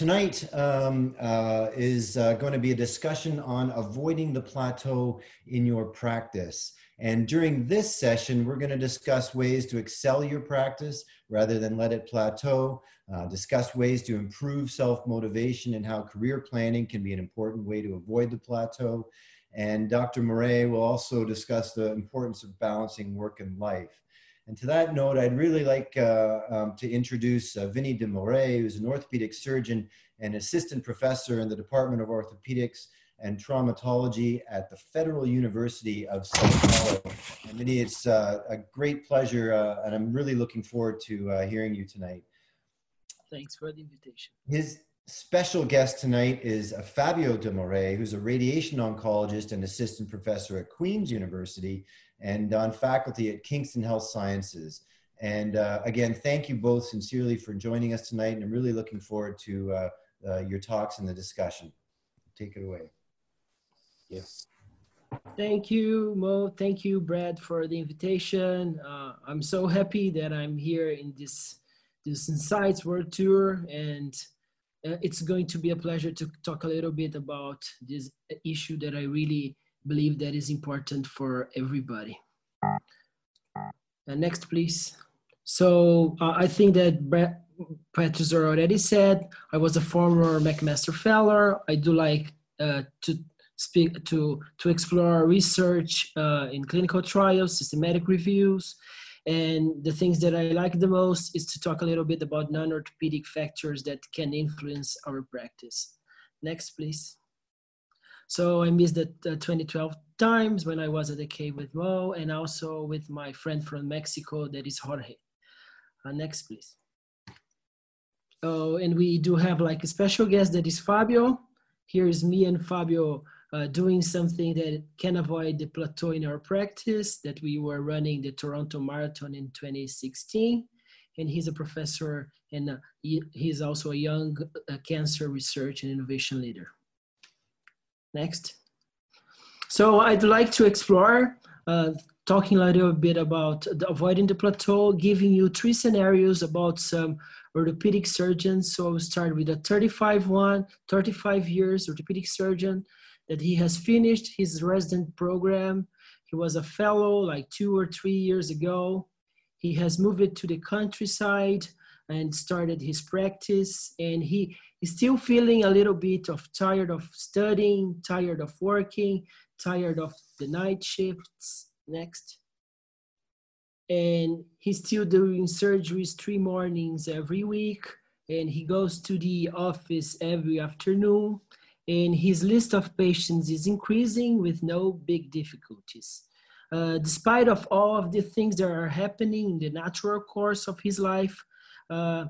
tonight um, uh, is uh, going to be a discussion on avoiding the plateau in your practice. And during this session, we're going to discuss ways to excel your practice rather than let it plateau, uh, discuss ways to improve self-motivation and how career planning can be an important way to avoid the plateau. And Dr. Murray will also discuss the importance of balancing work and life. And to that note, I'd really like uh, um, to introduce uh, Vinny de Moraes, who's an orthopedic surgeon and assistant professor in the Department of Orthopedics and Traumatology at the Federal University of Sao Paulo. And Vinny, it's uh, a great pleasure, uh, and I'm really looking forward to uh, hearing you tonight. Thanks for the invitation. His special guest tonight is uh, Fabio de Moraes, who's a radiation oncologist and assistant professor at Queen's University and on faculty at Kingston Health Sciences. And uh, again, thank you both sincerely for joining us tonight. And I'm really looking forward to uh, uh, your talks and the discussion. Take it away. Yes. Thank you, Mo. Thank you, Brad, for the invitation. Uh, I'm so happy that I'm here in this this Insights World Tour, and uh, it's going to be a pleasure to talk a little bit about this issue that I really believe that is important for everybody. Uh, next, please. So uh, I think that Brett already said, I was a former McMaster Fellow. I do like uh, to speak to to explore research uh, in clinical trials, systematic reviews, and the things that I like the most is to talk a little bit about non-orthopedic factors that can influence our practice. Next, please. So I missed the, the 2012 times when I was at the cave with Mo and also with my friend from Mexico, that is Jorge. Uh, next, please. Oh, and we do have like a special guest that is Fabio. Here is me and Fabio uh, doing something that can avoid the plateau in our practice that we were running the Toronto Marathon in 2016. And he's a professor and uh, he, he's also a young uh, cancer research and innovation leader. Next. So I'd like to explore uh, talking a little bit about the avoiding the plateau, giving you three scenarios about some orthopedic surgeons. So I will start with a 35 one, 35 years orthopedic surgeon that he has finished his resident program. He was a fellow like two or three years ago. He has moved to the countryside and started his practice and he is still feeling a little bit of tired of studying, tired of working, tired of the night shifts. Next. And he's still doing surgeries three mornings every week. And he goes to the office every afternoon. And his list of patients is increasing with no big difficulties. Uh, despite of all of the things that are happening in the natural course of his life, uh,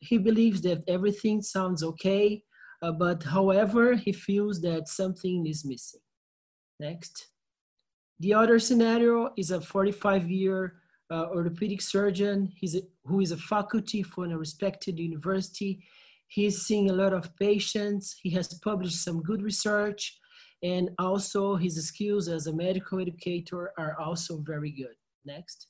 he believes that everything sounds okay, uh, but however, he feels that something is missing. Next. The other scenario is a 45 year uh, orthopedic surgeon a, who is a faculty for a respected university. He's seeing a lot of patients. He has published some good research and also his skills as a medical educator are also very good. Next.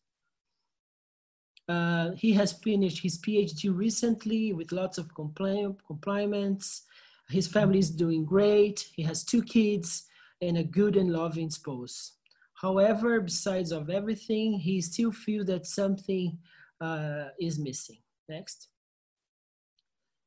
Uh, he has finished his PhD recently with lots of compli compliments. His family is doing great. He has two kids and a good and loving spouse. However, besides of everything, he still feels that something uh, is missing. Next.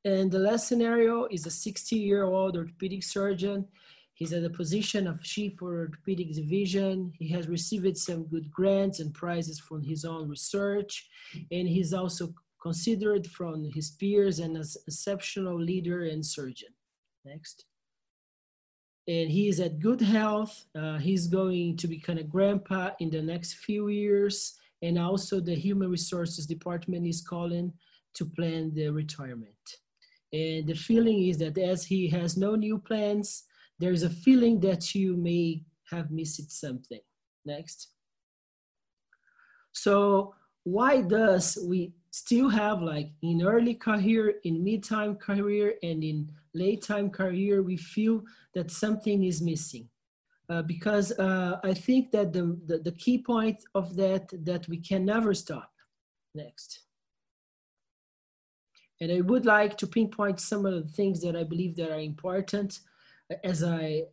And the last scenario is a 60 year old orthopedic surgeon He's at the position of chief for orthopedic division. He has received some good grants and prizes from his own research. And he's also considered from his peers as exceptional leader and surgeon. Next. And he is at good health. Uh, he's going to become a grandpa in the next few years. And also the human resources department is calling to plan the retirement. And the feeling is that as he has no new plans, there's a feeling that you may have missed something. Next. So why does we still have like in early career, in mid-time career, and in late-time career, we feel that something is missing? Uh, because uh, I think that the, the, the key point of that, that we can never stop. Next. and I would like to pinpoint some of the things that I believe that are important as I,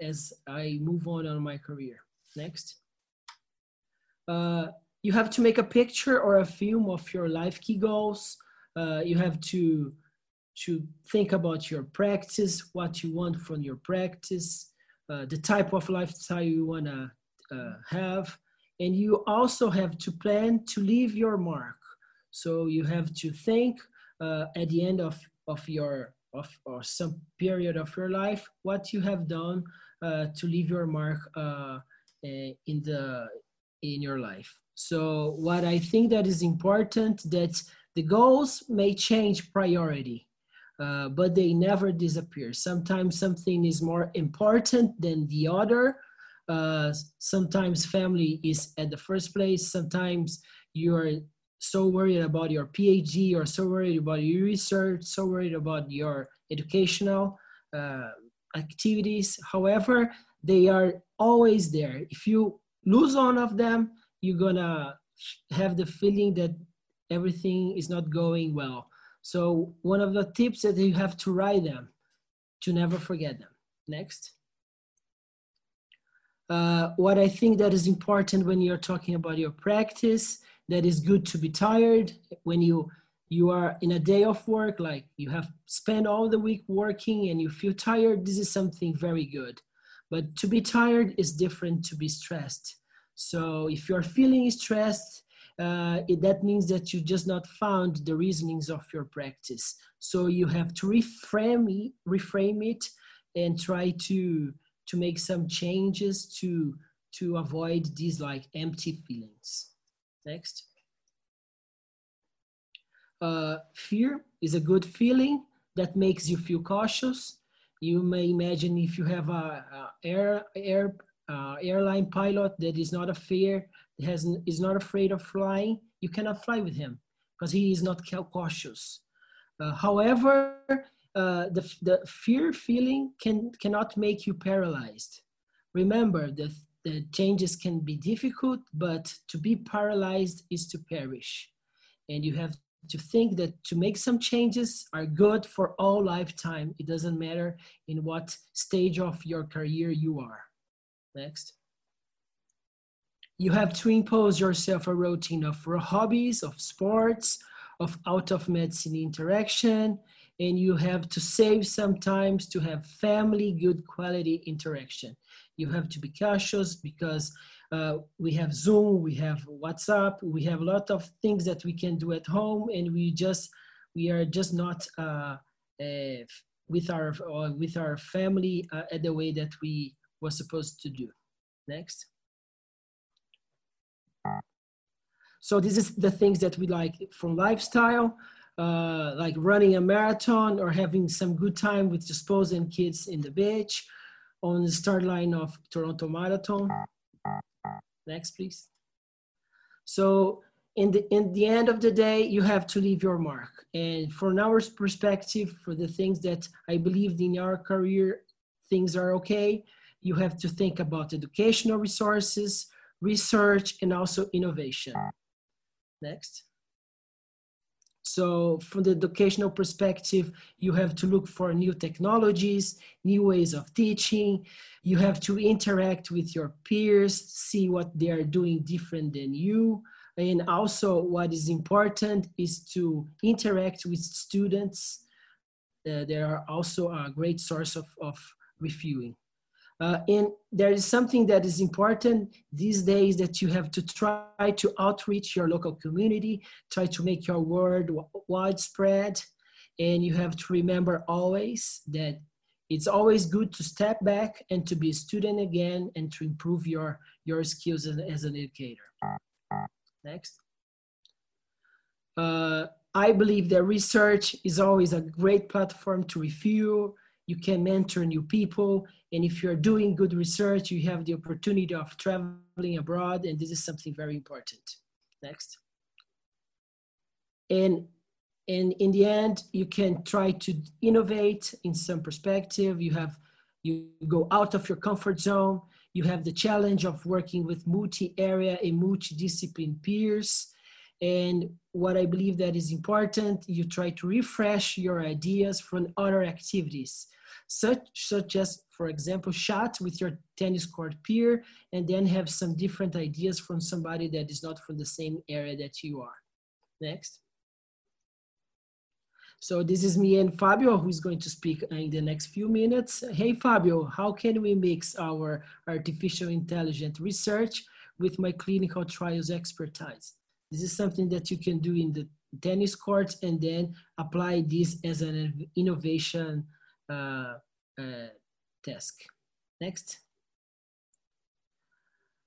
as I move on on my career. Next. Uh, you have to make a picture or a film of your life key goals. Uh, you have to to think about your practice, what you want from your practice, uh, the type of lifestyle you want to uh, have, and you also have to plan to leave your mark. So you have to think uh, at the end of of your of or some period of your life what you have done uh, to leave your mark uh, in the in your life. So what I think that is important that the goals may change priority, uh, but they never disappear. Sometimes something is more important than the other. Uh, sometimes family is at the first place. Sometimes you're so worried about your PhD or so worried about your research, so worried about your educational uh, activities. However, they are always there. If you lose one of them, you're gonna have the feeling that everything is not going well. So one of the tips that you have to write them to never forget them. Next. Uh, what I think that is important when you're talking about your practice, that is good to be tired when you you are in a day of work, like you have spent all the week working and you feel tired, this is something very good. But to be tired is different to be stressed. So if you're feeling stressed, uh, it, that means that you just not found the reasonings of your practice. So you have to reframe it, reframe it and try to to make some changes to to avoid these like empty feelings. Next. Uh, fear is a good feeling that makes you feel cautious. You may imagine if you have a, a air air uh, airline pilot that is not a fear, has is not afraid of flying, you cannot fly with him because he is not cautious. Uh, however, uh, the, the fear feeling can cannot make you paralyzed. Remember that the changes can be difficult, but to be paralyzed is to perish. And you have to think that to make some changes are good for all lifetime. It doesn't matter in what stage of your career you are. Next. You have to impose yourself a routine of hobbies, of sports, of out of medicine interaction, and you have to save sometimes to have family good quality interaction. You have to be cautious because uh, we have Zoom, we have WhatsApp, we have a lot of things that we can do at home, and we just we are just not uh, uh, with our uh, with our family uh, at the way that we were supposed to do. Next. So this is the things that we like from lifestyle, uh, like running a marathon or having some good time with the spouse and kids in the beach on the start line of Toronto Marathon. Next, please. So in the, in the end of the day, you have to leave your mark. And from our perspective, for the things that I believed in our career, things are okay you have to think about educational resources, research, and also innovation. Next. So from the educational perspective, you have to look for new technologies, new ways of teaching. You have to interact with your peers, see what they are doing different than you. And also what is important is to interact with students. Uh, they are also a great source of, of reviewing. Uh, and there is something that is important these days that you have to try to outreach your local community, try to make your word widespread. And you have to remember always that it's always good to step back and to be a student again and to improve your, your skills as, as an educator. Next. Uh, I believe that research is always a great platform to review. You can mentor new people and if you're doing good research, you have the opportunity of traveling abroad, and this is something very important. Next. And, and in the end, you can try to innovate in some perspective. You have, you go out of your comfort zone. You have the challenge of working with multi-area and multi-discipline peers. And what I believe that is important, you try to refresh your ideas from other activities, such, such as, for example, chat with your tennis court peer, and then have some different ideas from somebody that is not from the same area that you are. Next. So this is me and Fabio, who is going to speak in the next few minutes. Hey, Fabio, how can we mix our artificial intelligence research with my clinical trials expertise? This is something that you can do in the tennis court and then apply this as an innovation uh, uh, task. Next.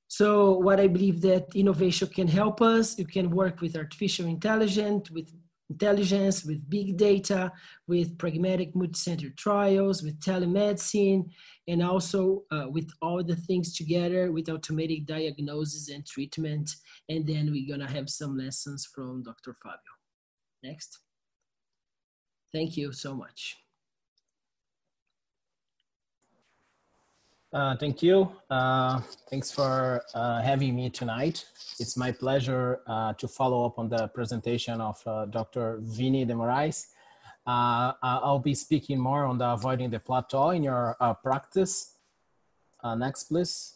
So what I believe that innovation can help us, you can work with artificial intelligence, with intelligence, with big data, with pragmatic multi-center trials, with telemedicine, and also uh, with all the things together with automatic diagnosis and treatment. And then we're gonna have some lessons from Dr. Fabio. Next. Thank you so much. Uh, thank you. Uh, thanks for uh, having me tonight. It's my pleasure uh, to follow up on the presentation of uh, Dr. Vinny de Moraes. Uh, I'll be speaking more on the avoiding the plateau in your practice. next, please.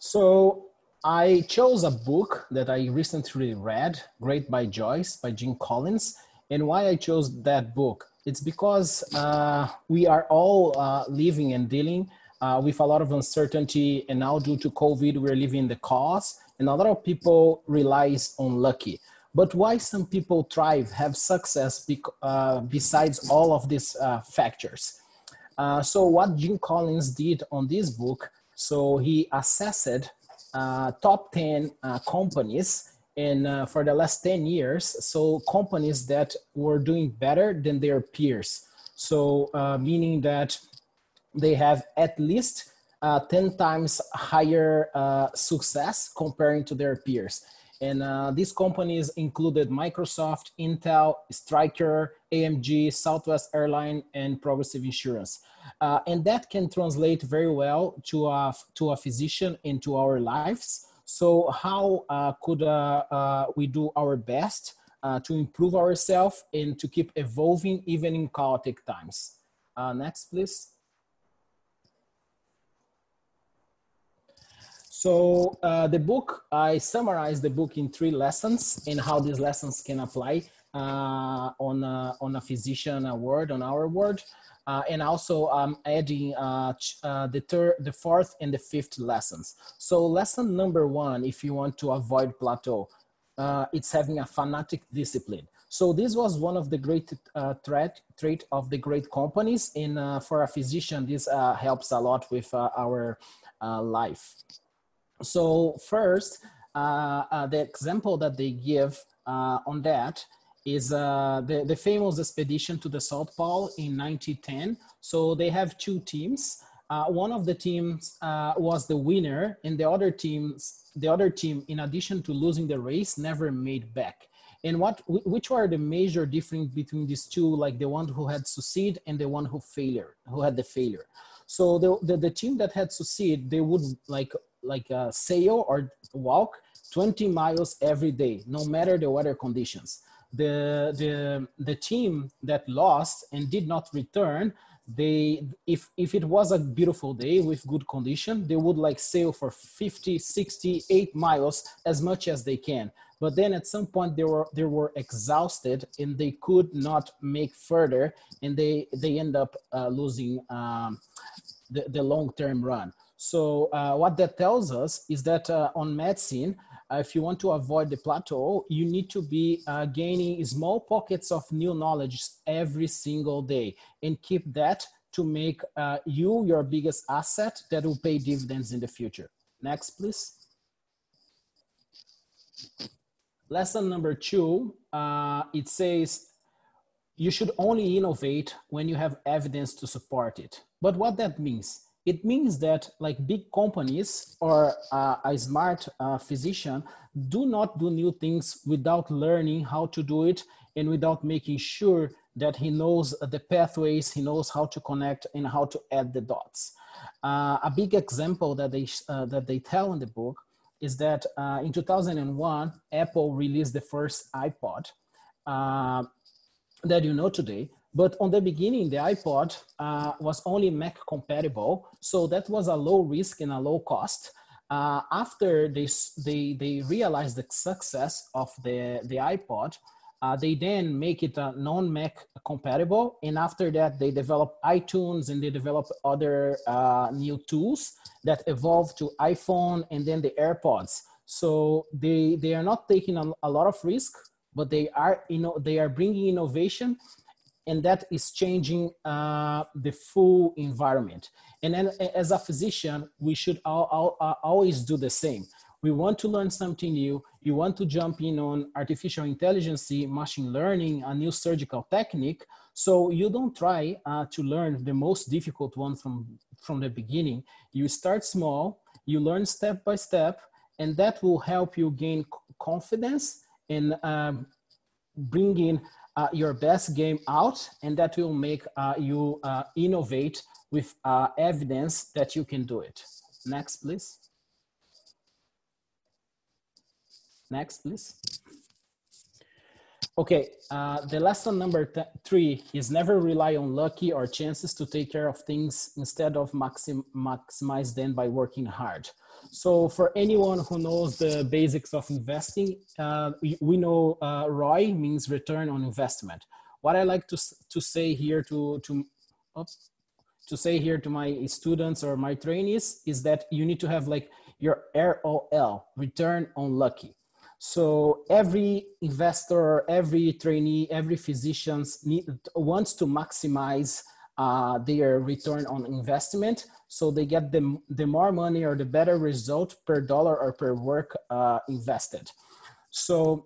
So I chose a book that I recently read, Great by Choice by Jim Collins. And why I chose that book? It's because uh, we are all uh, living and dealing uh, with a lot of uncertainty, and now due to COVID, we're living the cause, and a lot of people relies on lucky. But why some people thrive, have success uh, besides all of these uh, factors? Uh, so what Jim Collins did on this book, so he assessed top 10 companies and uh, for the last 10 years so companies that were doing better than their peers. So uh, meaning that they have at least uh, 10 times higher uh, success comparing to their peers. And uh, these companies included microsoft intel Stryker Amgen southwest airline and progressive insurance. Uh, and that can translate very well to a, to a physician into our lives so how uh, could uh, uh, we do our best to improve ourselves and to keep evolving even in chaotic times? Next, please. So uh, the book, I summarized the book in three lessons and how these lessons can apply on, a, on a physician award on our award, Uh, and also I'm adding uh, uh, the third, the fourth and the fifth lessons. So lesson number one, if you want to avoid plateau, uh, it's having a fanatic discipline. So this was one of the great uh, threat, trait of the great companies. And uh, for a physician, this helps a lot with our life. So first, the example that they give on that is uh, the, the famous expedition to the South Pole in 1910. So they have two teams. Uh, one of the teams uh, was the winner, and the other teams, the other team, in addition to losing the race, never made back. And what, which were the major difference between these two, like the one who had succeed and the one who failure, who had the failure. So the, the, the team that had succeed, they would like like uh, sail or walk 20 miles every day, no matter the weather conditions the the the team that lost and did not return they if if it was a beautiful day with good condition they would like sail for 50 60 8 miles as much as they can. But then at some point they were they were exhausted and they could not make further and they they end up uh, losing um, the, the long-term run. So uh, what that tells us is that uh, on medicine if you want to avoid the plateau, you need to be uh, gaining small pockets of new knowledge every single day and keep that to make uh, you your biggest asset that will pay dividends in the future. Next, please. Lesson number two, uh, it says you should only innovate when you have evidence to support it. But what that means? It means that like big companies or uh, a smart uh, physician do not do new things without learning how to do it and without making sure that he knows the pathways he knows how to connect and how to add the dots uh, a big example that they uh, that they tell in the book is that uh, in 2001, Apple released the first iPod uh, that you know today. But on the beginning, the iPod uh, was only Mac compatible. So that was a low risk and a low cost. Uh, after they, they, they realized the success of the, the iPod, uh, they then make it a non-Mac compatible. And after that, they develop iTunes and they develop other uh, new tools that evolve to iPhone and then the AirPods. So they, they are not taking a, a lot of risk, but they are, you know, they are bringing innovation and that is changing uh, the full environment. And then as a physician, we should all, all, uh, always do the same. We want to learn something new. You want to jump in on artificial intelligence, machine learning, a new surgical technique. So you don't try uh, to learn the most difficult one from, from the beginning. You start small, you learn step by step, and that will help you gain confidence and um, bring in uh, your best game out, and that will make uh, you uh, innovate with uh, evidence that you can do it. Next, please. Next, please. Okay, uh, the lesson number three is never rely on lucky or chances to take care of things instead of maxim maximize them by working hard. So for anyone who knows the basics of investing, uh, we, we, know uh, ROI means return on investment. What I like to, to say here to, to, oops, to say here to my students or my trainees is that you need to have like your ROL, return on lucky. So every investor, every trainee, every physician wants to maximize uh, their return on investment. So they get the, the more money or the better result per dollar or per work uh, invested. So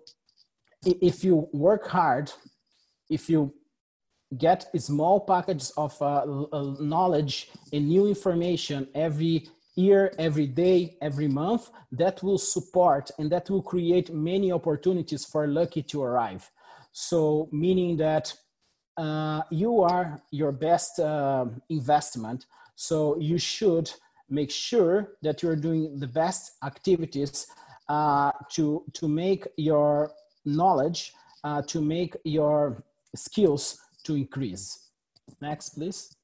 if you work hard, if you get small package of uh, knowledge and new information every year, every day, every month, that will support and that will create many opportunities for Lucky to arrive. So, meaning that uh, you are your best uh, investment. So, you should make sure that you're doing the best activities uh, to, to make your knowledge, uh, to make your skills to increase. Next, please.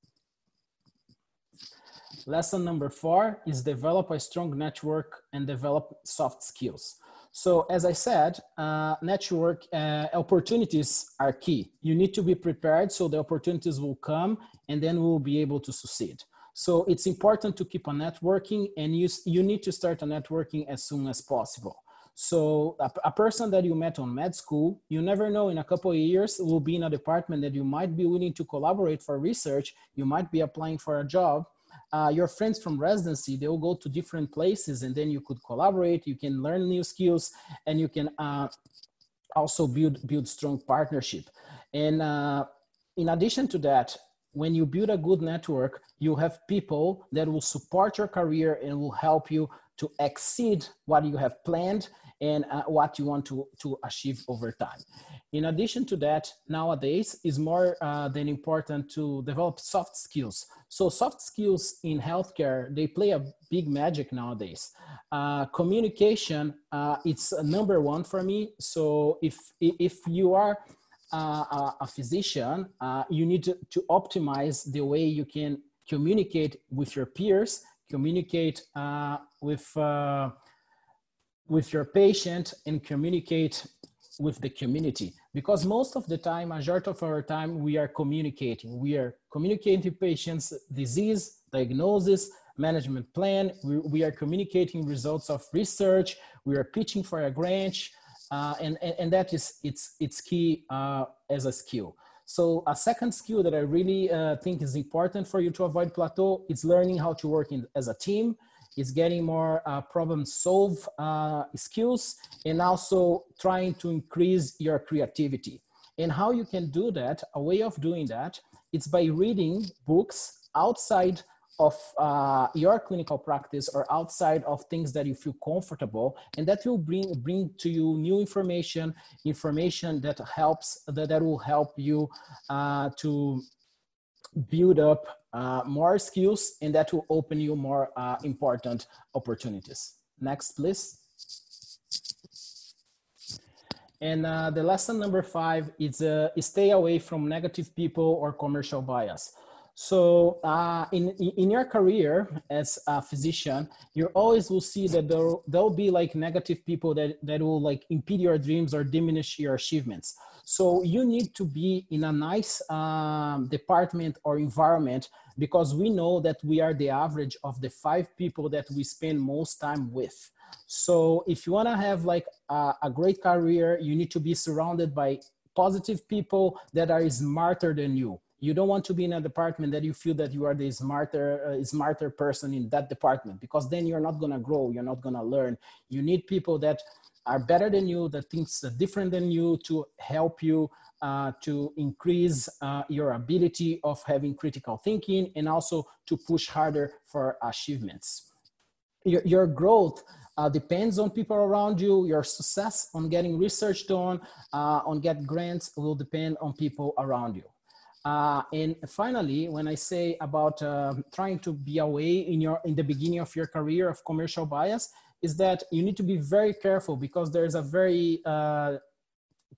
Lesson number four is develop a strong network and develop soft skills. So as I said, uh, network uh, opportunities are key. You need to be prepared so the opportunities will come and then we'll be able to succeed. So it's important to keep on networking and you, you need to start a networking as soon as possible. So a, a, person that you met on med school, you never know in a couple of years will be in a department that you might be willing to collaborate for research. You might be applying for a job uh, your friends from residency they will go to different places and then you could collaborate you can learn new skills and you can uh, also build build strong partnership and uh, in addition to that when you build a good network you have people that will support your career and will help you to exceed what you have planned and uh, what you want to, to achieve over time. In addition to that, nowadays is more uh, than important to develop soft skills. So soft skills in healthcare, they play a big magic nowadays. Uh, communication, uh, it's number one for me. So if, if you are uh, a physician, uh, you need to, to optimize the way you can communicate with your peers, communicate with with your patient and communicate with the community. Because most of the time majority of our time we are communicating. We are communicating patients disease diagnosis management plan. We, we are communicating results of research. We are pitching for a grant uh, and, and, and that is it's it's key uh, as a skill. So a second skill that i really uh, think is important for you to avoid plateau is learning how to work in, as a team is getting more uh, problem solve uh, skills and also trying to increase your creativity. And how you can do that, a way of doing that, it's by reading books outside of uh, your clinical practice or outside of things that you feel comfortable and that will bring bring to you new information information that helps that, that will help you uh, to build up uh, more skills and that will open you more uh, important opportunities. Next, please. And uh, the lesson number five is uh, stay away from negative people or commercial bias. So uh, in, in your career as a physician, you always will see that there, there'll be like negative people that, that will like impede your dreams or diminish your achievements. So you need to be in a nice um, department or environment because we know that we are the average of the five people that we spend most time with. So if you want to have like a, a great career, you need to be surrounded by positive people that are smarter than you you don't want to be in a department that you feel that you are the smarter uh, smarter person in that department because then you're not going to grow you're not going to learn you need people that are better than you that thinks different than you to help you uh, to increase uh, your ability of having critical thinking and also to push harder for achievements. Your, your growth uh, depends on people around you. Your success on getting research done uh, on get grants will depend on people around you. Uh, and finally, when I say about uh, trying to be away in your in the beginning of your career of commercial bias, is that you need to be very careful because there's a very uh,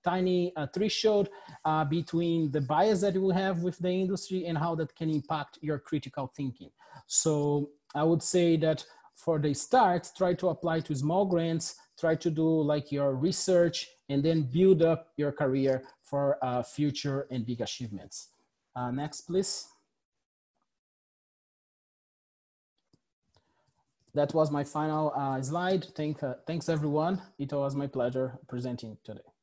tiny uh, threshold uh, between the bias that you have with the industry and how that can impact your critical thinking. So I would say that for the start, try to apply to small grants, try to do like your research, and then build up your career for uh, future and big achievements. Uh, next, please. That was my final uh, slide. Thank, uh, thanks everyone. It was my pleasure presenting today.